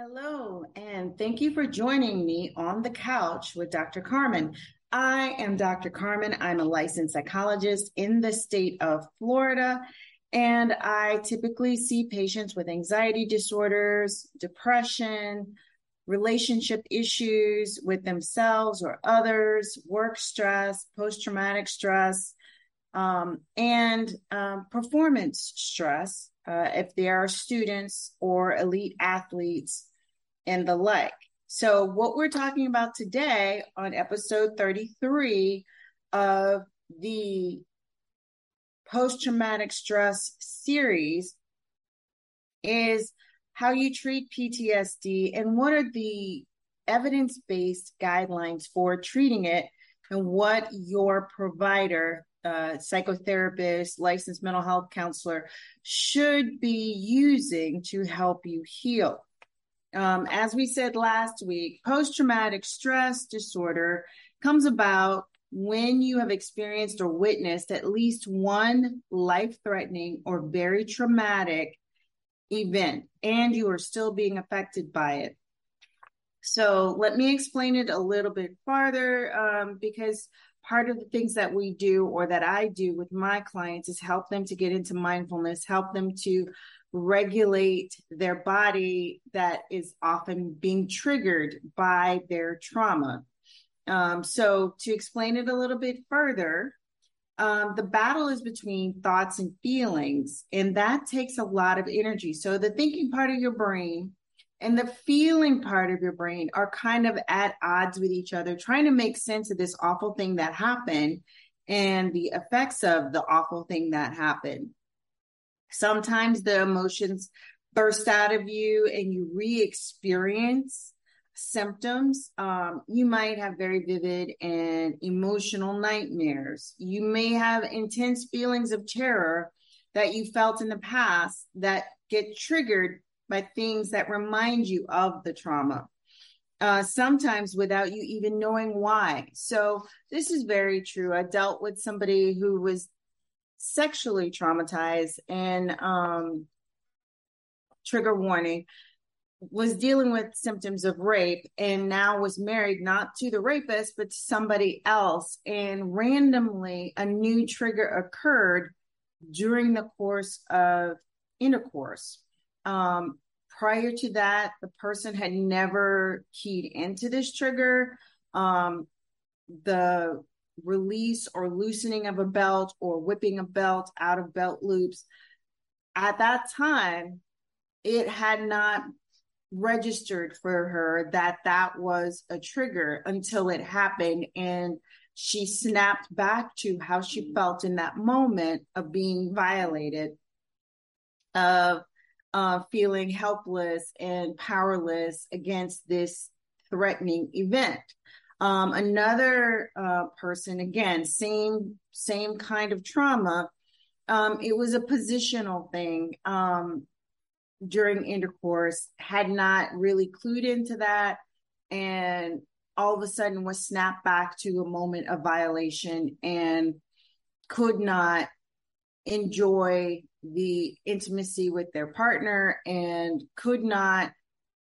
Hello, and thank you for joining me on the couch with Dr. Karmon. I am Dr. Karmon. I'm a licensed psychologist in the state of Florida, and I typically see patients with anxiety disorders, depression, relationship issues with themselves or others, work stress, post traumatic stress, um, and um, performance stress. Uh, if they are students or elite athletes and the like. So, what we're talking about today on episode 33 of the post traumatic stress series is how you treat PTSD and what are the evidence based guidelines for treating it and what your provider, uh, psychotherapist, licensed mental health counselor should be using to help you heal. Um, as we said last week, post traumatic stress disorder comes about when you have experienced or witnessed at least one life threatening or very traumatic event and you are still being affected by it. So, let me explain it a little bit farther um, because part of the things that we do or that I do with my clients is help them to get into mindfulness, help them to regulate their body that is often being triggered by their trauma. Um, so, to explain it a little bit further, um, the battle is between thoughts and feelings, and that takes a lot of energy. So, the thinking part of your brain and the feeling part of your brain are kind of at odds with each other, trying to make sense of this awful thing that happened and the effects of the awful thing that happened. Sometimes the emotions burst out of you and you re experience symptoms. Um, you might have very vivid and emotional nightmares. You may have intense feelings of terror that you felt in the past that get triggered by things that remind you of the trauma. Uh, sometimes without you even knowing why. So, this is very true. I dealt with somebody who was sexually traumatized and um, trigger warning was dealing with symptoms of rape and now was married not to the rapist but to somebody else. And randomly a new trigger occurred during the course of intercourse. Um, prior to that the person had never keyed into this trigger. Um, the release or loosening of a belt or whipping a belt out of belt loops. At that time, it had not registered for her that that was a trigger until it happened and she snapped back to how she felt in that moment of being violated of uh, feeling helpless and powerless against this threatening event um, another uh, person, again, same same kind of trauma. Um, it was a positional thing um, during intercourse. Had not really clued into that, and all of a sudden was snapped back to a moment of violation and could not enjoy the intimacy with their partner and could not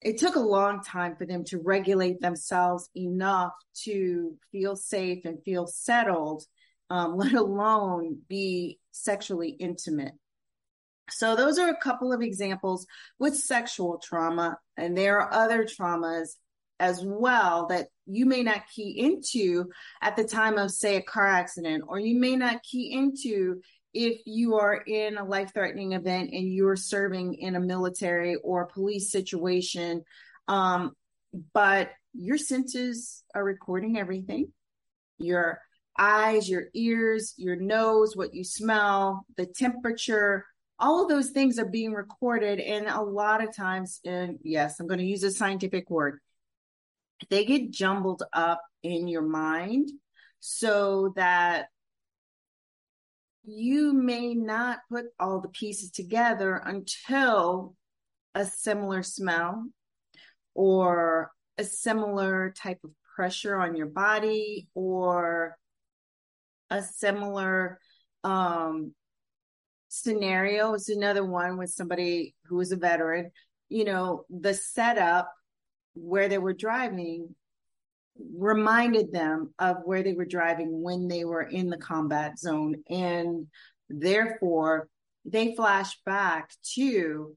it took a long time for them to regulate themselves enough to feel safe and feel settled, um, let alone be sexually intimate. So, those are a couple of examples with sexual trauma, and there are other traumas as well that you may not key into at the time of, say, a car accident, or you may not key into if you are in a life threatening event and you're serving in a military or police situation. Um, but your senses are recording everything your eyes, your ears, your nose, what you smell, the temperature. All of those things are being recorded. And a lot of times, and yes, I'm going to use a scientific word, they get jumbled up in your mind so that you may not put all the pieces together until a similar smell or a similar type of pressure on your body or a similar um, scenario is another one with somebody who is a veteran. You know, the setup where they were driving reminded them of where they were driving when they were in the combat zone. And therefore, they flash back to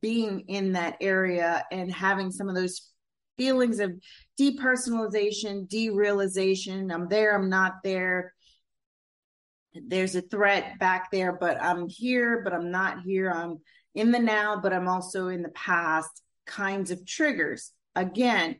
being in that area and having some of those feelings of depersonalization, derealization. I'm there, I'm not there. There's a threat back there, but I'm here, but I'm not here. I'm in the now, but I'm also in the past kinds of triggers. Again,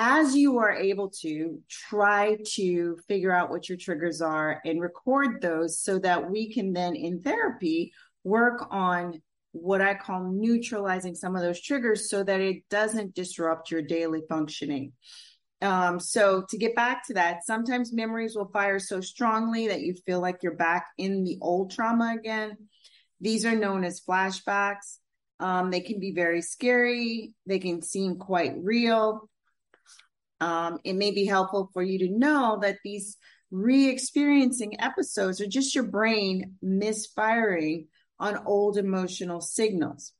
as you are able to try to figure out what your triggers are and record those so that we can then in therapy work on what I call neutralizing some of those triggers so that it doesn't disrupt your daily functioning. Um, so to get back to that, sometimes memories will fire so strongly that you feel like you're back in the old trauma again. These are known as flashbacks. Um, they can be very scary. They can seem quite real. Um, it may be helpful for you to know that these re-experiencing episodes are just your brain misfiring on old emotional signals.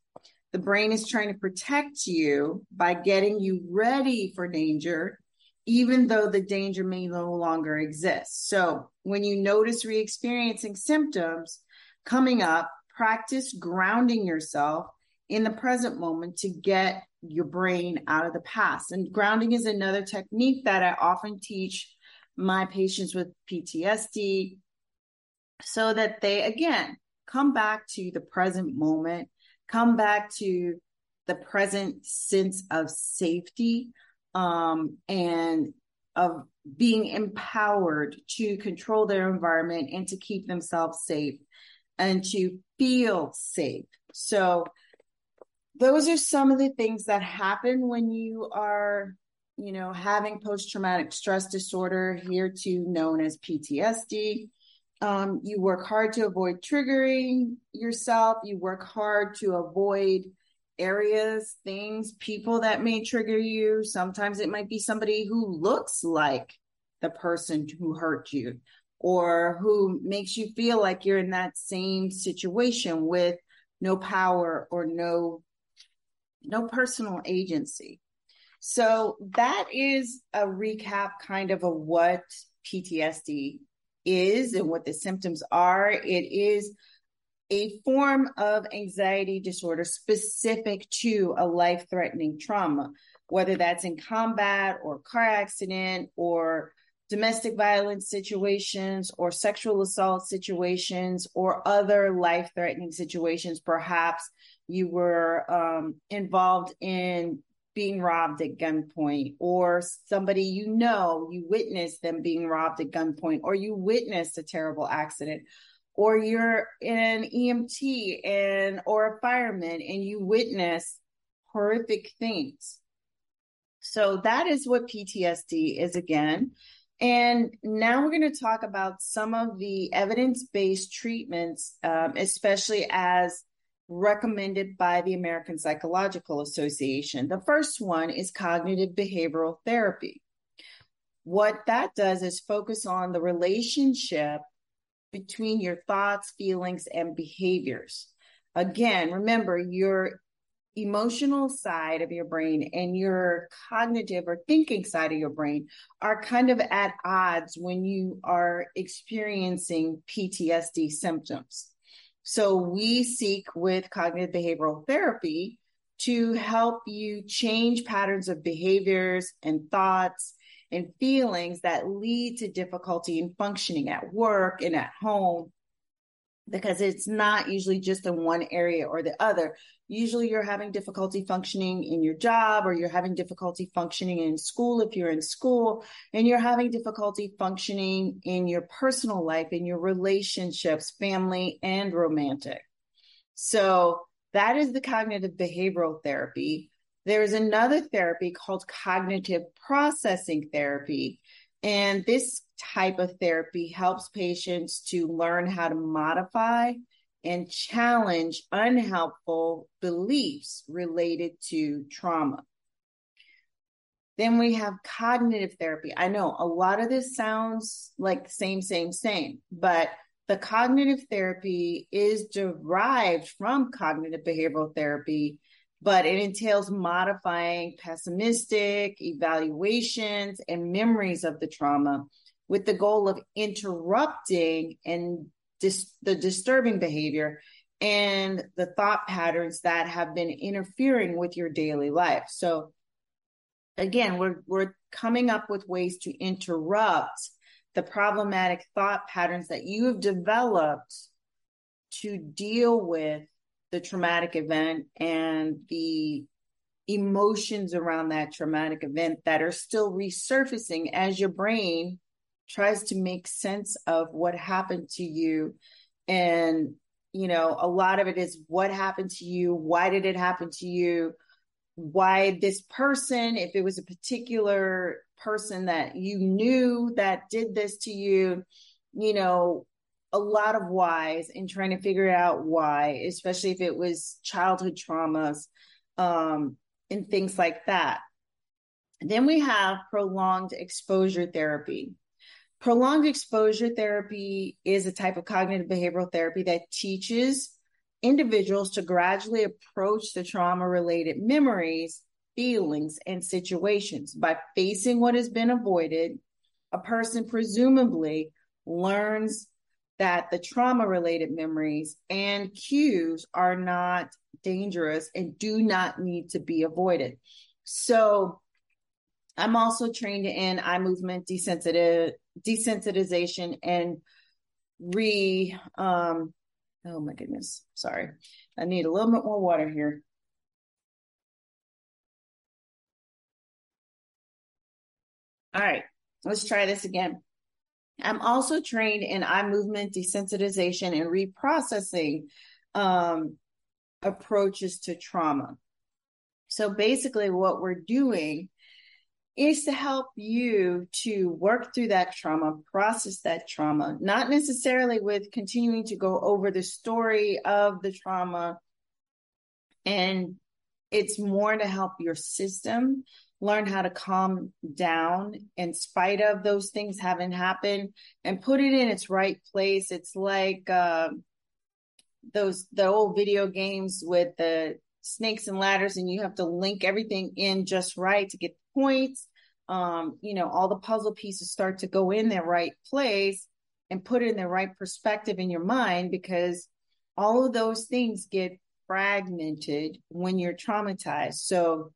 The brain is trying to protect you by getting you ready for danger, even though the danger may no longer exist. So when you notice re experiencing symptoms coming up, practice grounding yourself in the present moment to get your brain out of the past. And grounding is another technique that I often teach my patients with PTSD so that they, again, come back to the present moment, come back to the present sense of safety um, and of being empowered to control their environment and to keep themselves safe and to feel safe. So, those are some of the things that happen when you are, you know, having post traumatic stress disorder, here to known as PTSD. Um, you work hard to avoid triggering yourself. You work hard to avoid areas, things, people that may trigger you. Sometimes it might be somebody who looks like the person who hurt you or who makes you feel like you're in that same situation with no power or no no personal agency. So that is a recap kind of a what PTSD is and what the symptoms are. It is a form of anxiety disorder specific to a life threatening trauma, whether that's in combat or car accident or domestic violence situations or sexual assault situations or other life threatening situations. Perhaps you were um, involved in being robbed at gunpoint or somebody you know you witnessed them being robbed at gunpoint or you witnessed a terrible accident or you're an EMT and or a fireman and you witness horrific things. So that is what PTSD is again. And now we're going to talk about some of the evidence-based treatments, um, especially as recommended by the American Psychological Association. The first one is cognitive behavioral therapy. What that does is focus on the relationship between your thoughts, feelings, and behaviors. Again, remember your emotional side of your brain and your cognitive or thinking side of your brain are kind of at odds when you are experiencing PTSD symptoms. So we seek with cognitive behavioral therapy to help you change patterns of behaviors and thoughts and feelings that lead to difficulty in functioning at work and at home because it's not usually just in one area or the other. Usually you're having difficulty functioning in your job or you're having difficulty functioning in school if you're in school and you're having difficulty functioning in your personal life, in your relationships, family and romantic. So that is the cognitive behavioral therapy. There is another therapy called cognitive processing therapy. And this type of therapy helps patients to learn how to modify and challenge unhelpful beliefs related to trauma. Then we have cognitive therapy. I know a lot of this sounds like same, same, same, but the cognitive therapy is derived from cognitive behavioral therapy but it entails modifying pessimistic evaluations and memories of the trauma with the goal of interrupting and dis- the disturbing behavior and the thought patterns that have been interfering with your daily life. So again, we're we're coming up with ways to interrupt the problematic thought patterns that you have developed to deal with the traumatic event and the emotions around that traumatic event that are still resurfacing as your brain tries to make sense of what happened to you and you know a lot of it is what happened to you why did it happen to you why this person if it was a particular person that you knew that did this to you you know a lot of whys in trying to figure out why, especially if it was childhood traumas um, and things like that. Then we have prolonged exposure therapy. Prolonged exposure therapy is a type of cognitive behavioral therapy that teaches individuals to gradually approach the trauma related memories, feelings, and situations by facing what has been avoided. A person presumably learns that the trauma related memories and cues are not dangerous and do not need to be avoided. So I'm also trained in eye movement desensitive desensitization and re um oh my goodness sorry. I need a little bit more water here. All right let's try this again. I'm also trained in eye movement desensitization and reprocessing um, approaches to trauma. So basically, what we're doing is to help you to work through that trauma, process that trauma, not necessarily with continuing to go over the story of the trauma. And it's more to help your system learn how to calm down in spite of those things having happened and put it in its right place. It's like uh, those the old video games with the snakes and ladders, and you have to link everything in just right to get points. Um, you know, all the puzzle pieces start to go in their right place and put it in the right perspective in your mind because all of those things get fragmented when you're traumatized. So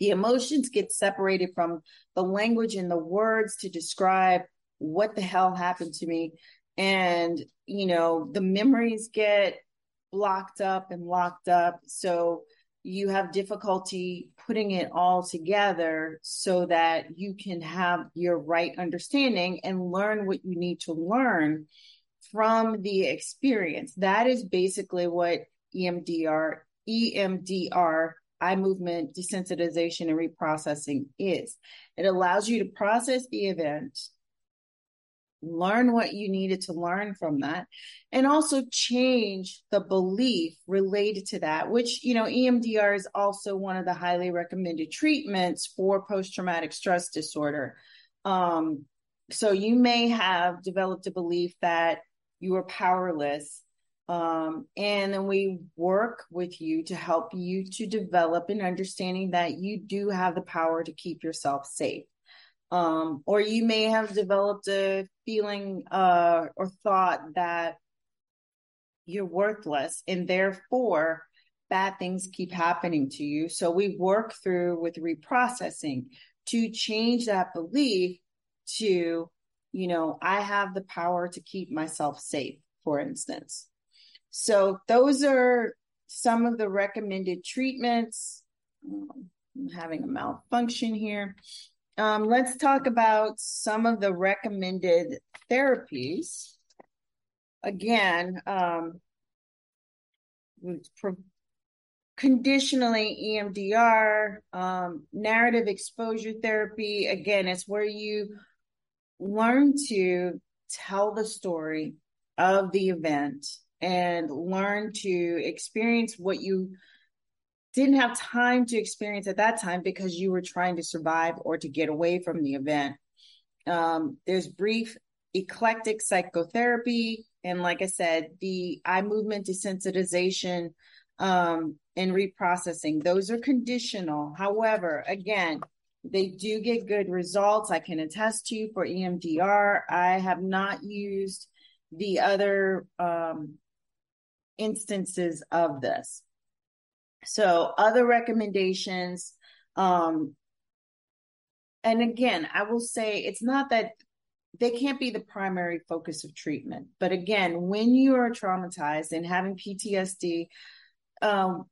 the emotions get separated from the language and the words to describe what the hell happened to me. And, you know, the memories get blocked up and locked up. So you have difficulty putting it all together so that you can have your right understanding and learn what you need to learn from the experience. That is basically what EMDR, EMDR eye movement desensitization and reprocessing is. It allows you to process the event, learn what you needed to learn from that, and also change the belief related to that, which, you know, EMDR is also one of the highly recommended treatments for post traumatic stress disorder. Um, so you may have developed a belief that you are powerless um, and then we work with you to help you to develop an understanding that you do have the power to keep yourself safe. Um, or you may have developed a feeling uh, or thought that you're worthless and therefore bad things keep happening to you. So we work through with reprocessing to change that belief to, you know, I have the power to keep myself safe, for instance. So those are some of the recommended treatments. Um, I'm having a malfunction here. Um, let's talk about some of the recommended therapies. Again, um, pro- conditionally EMDR, um, narrative exposure therapy. Again, it's where you learn to tell the story of the event and learn to experience what you didn't have time to experience at that time because you were trying to survive or to get away from the event. Um, there's brief eclectic psychotherapy. And like I said, the eye movement desensitization um, and reprocessing. Those are conditional. However, again, they do get good results. I can attest to you for EMDR. I have not used the other um, instances of this. So, other recommendations. Um, and again, I will say it's not that they can't be the primary focus of treatment. But again, when you are traumatized and having PTSD, um,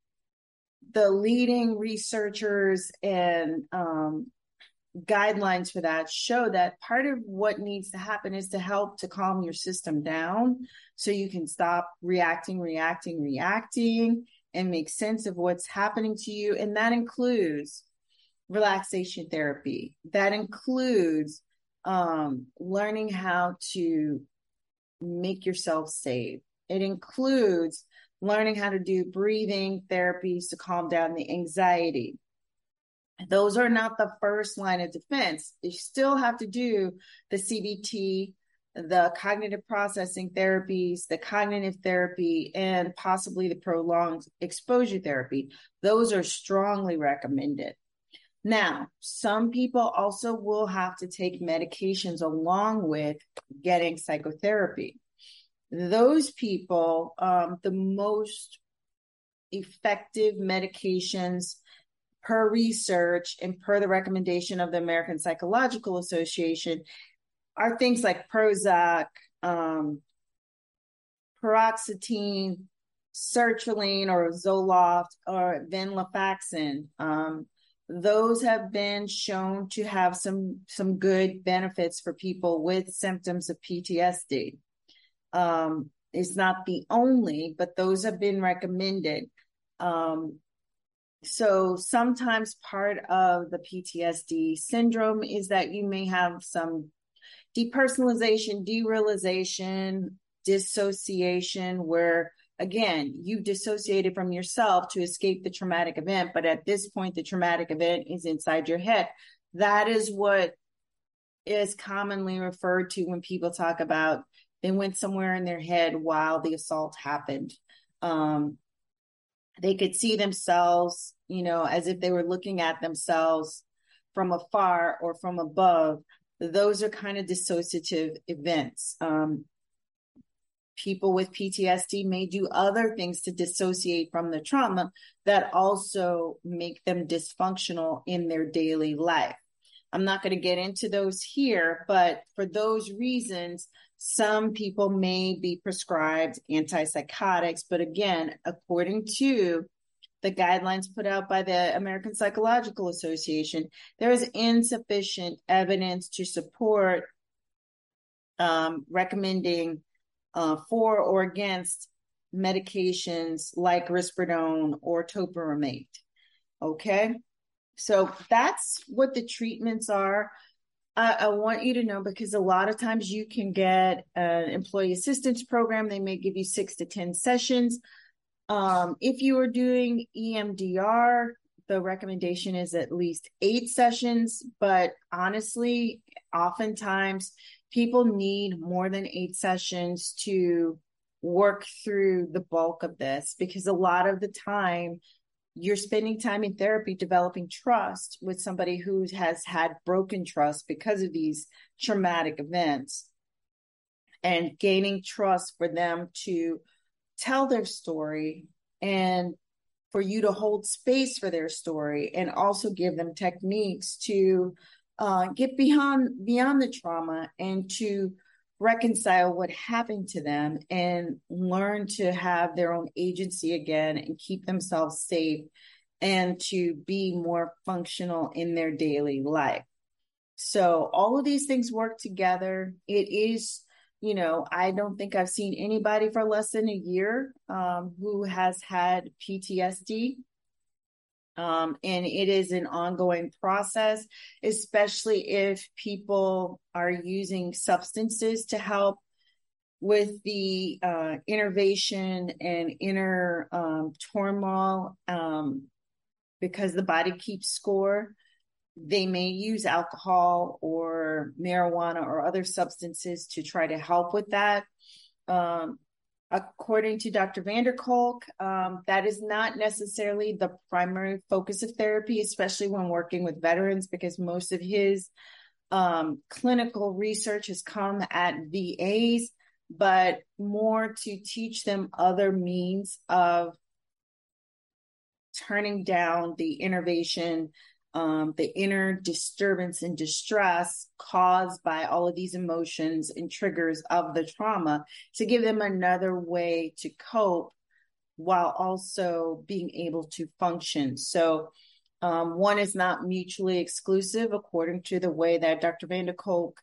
the leading researchers and um, guidelines for that show that part of what needs to happen is to help to calm your system down so you can stop reacting, reacting, reacting, and make sense of what's happening to you. And that includes relaxation therapy, that includes um, learning how to make yourself safe. It includes learning how to do breathing therapies to calm down the anxiety. Those are not the first line of defense. You still have to do the CBT, the cognitive processing therapies, the cognitive therapy, and possibly the prolonged exposure therapy. Those are strongly recommended. Now, some people also will have to take medications along with getting psychotherapy. Those people, um, the most effective medications per research and per the recommendation of the American Psychological Association are things like Prozac, um, paroxetine, sertraline or Zoloft, or venlafaxine. Um, those have been shown to have some some good benefits for people with symptoms of PTSD. Um, it's not the only, but those have been recommended. Um, so sometimes part of the PTSD syndrome is that you may have some depersonalization, derealization, dissociation, where again, you dissociated from yourself to escape the traumatic event. But at this point, the traumatic event is inside your head. That is what is commonly referred to when people talk about they went somewhere in their head while the assault happened. Um, they could see themselves, you know, as if they were looking at themselves from afar or from above. Those are kind of dissociative events. Um, people with PTSD may do other things to dissociate from the trauma that also make them dysfunctional in their daily life. I'm not going to get into those here, but for those reasons, some people may be prescribed antipsychotics. But again, according to the guidelines put out by the American Psychological Association, there is insufficient evidence to support um, recommending uh, for or against medications like risperidone or topiramate. Okay, so that's what the treatments are. I, I, want you to know because a lot of times you can get an employee assistance program. They may give you six to 10 sessions. Um, if you are doing EMDR, the recommendation is at least eight sessions. But honestly, oftentimes people need more than eight sessions to work through the bulk of this because a lot of the time you're spending time in therapy developing trust with somebody who has had broken trust because of these traumatic events and gaining trust for them to tell their story and for you to hold space for their story and also give them techniques to uh, get beyond beyond the trauma and to reconcile what happened to them and learn to have their own agency again and keep themselves safe and to be more functional in their daily life. So all of these things work together. It is, you know, I don't think I've seen anybody for less than a year um, who has had PTSD. Um, and it is an ongoing process, especially if people are using substances to help with the uh, innervation and inner um, turmoil um, because the body keeps score. They may use alcohol or marijuana or other substances to try to help with that. Um, according to Dr. van der Kolk, um, that is not necessarily the primary focus of therapy, especially when working with veterans, because most of his um, clinical research has come at VAs, but more to teach them other means of turning down the innervation, um, the inner disturbance and distress caused by all of these emotions and triggers of the trauma to give them another way to cope while also being able to function. So, um, one is not mutually exclusive according to the way that Dr. van Vanderkolk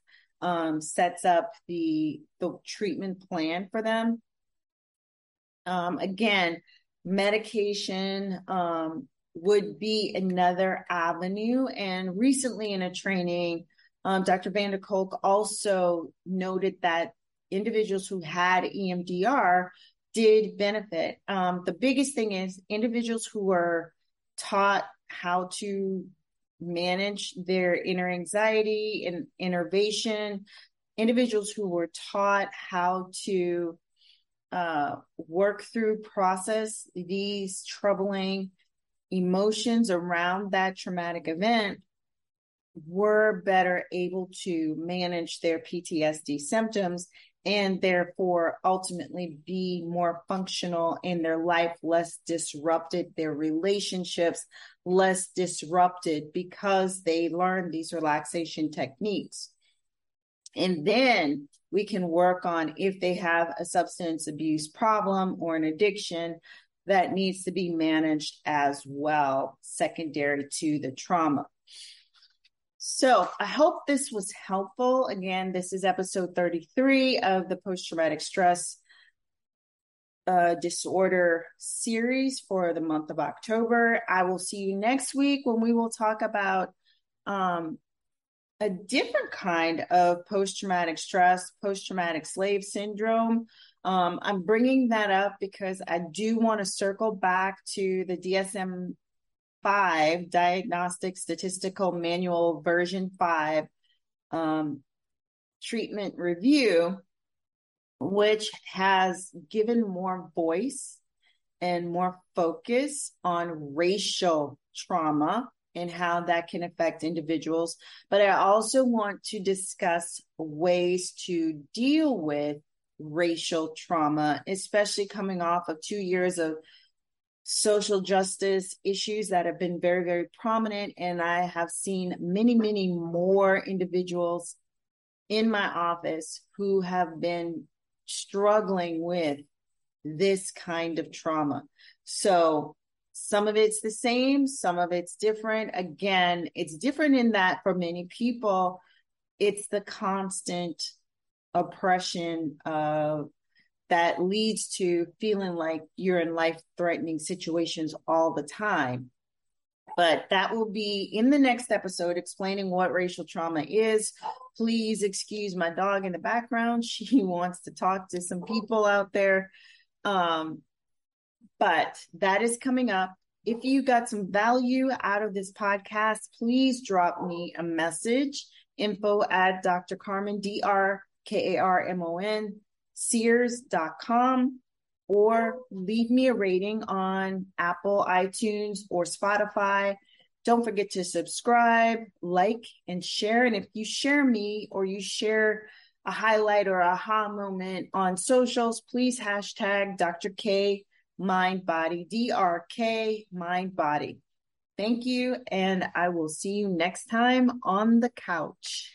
um, sets up the the treatment plan for them. Um, again, medication um, would be another avenue. And recently, in a training, um, Dr. van der Kolk also noted that individuals who had EMDR did benefit. Um, the biggest thing is individuals who were taught how to manage their inner anxiety and innervation, individuals who were taught how to uh, work through, process these troubling emotions around that traumatic event were better able to manage their PTSD symptoms and therefore ultimately be more functional in their life, less disrupted, their relationships less disrupted because they learned these relaxation techniques. And then we can work on if they have a substance abuse problem or an addiction that needs to be managed as well, secondary to the trauma. So I hope this was helpful. Again, this is episode 33 of the post traumatic stress uh, disorder series for the month of October. I will see you next week when we will talk about um, a different kind of post traumatic stress, post traumatic slave syndrome. Um, I'm bringing that up because I do want to circle back to the DSM 5 Diagnostic Statistical Manual version 5 um, treatment review, which has given more voice and more focus on racial trauma and how that can affect individuals. But I also want to discuss ways to deal with racial trauma, especially coming off of two years of social justice issues that have been very, very prominent. And I have seen many, many more individuals in my office who have been struggling with this kind of trauma. So some of it's the same, some of it's different. Again, it's different in that for many people, it's the constant oppression of that leads to feeling like you're in life threatening situations all the time. But that will be in the next episode explaining what racial trauma is. Please excuse my dog in the background. She wants to talk to some people out there. Um, but that is coming up. If you got some value out of this podcast, please drop me a message info at Dr. Karmon, D R K A R M O N, Sears.com, or leave me a rating on Apple, iTunes, or Spotify. Don't forget to subscribe, like, and share. And if you share me or you share a highlight or aha moment on socials, please hashtag Dr. K mind body, DRK mind body. Thank you. And I will see you next time on the couch.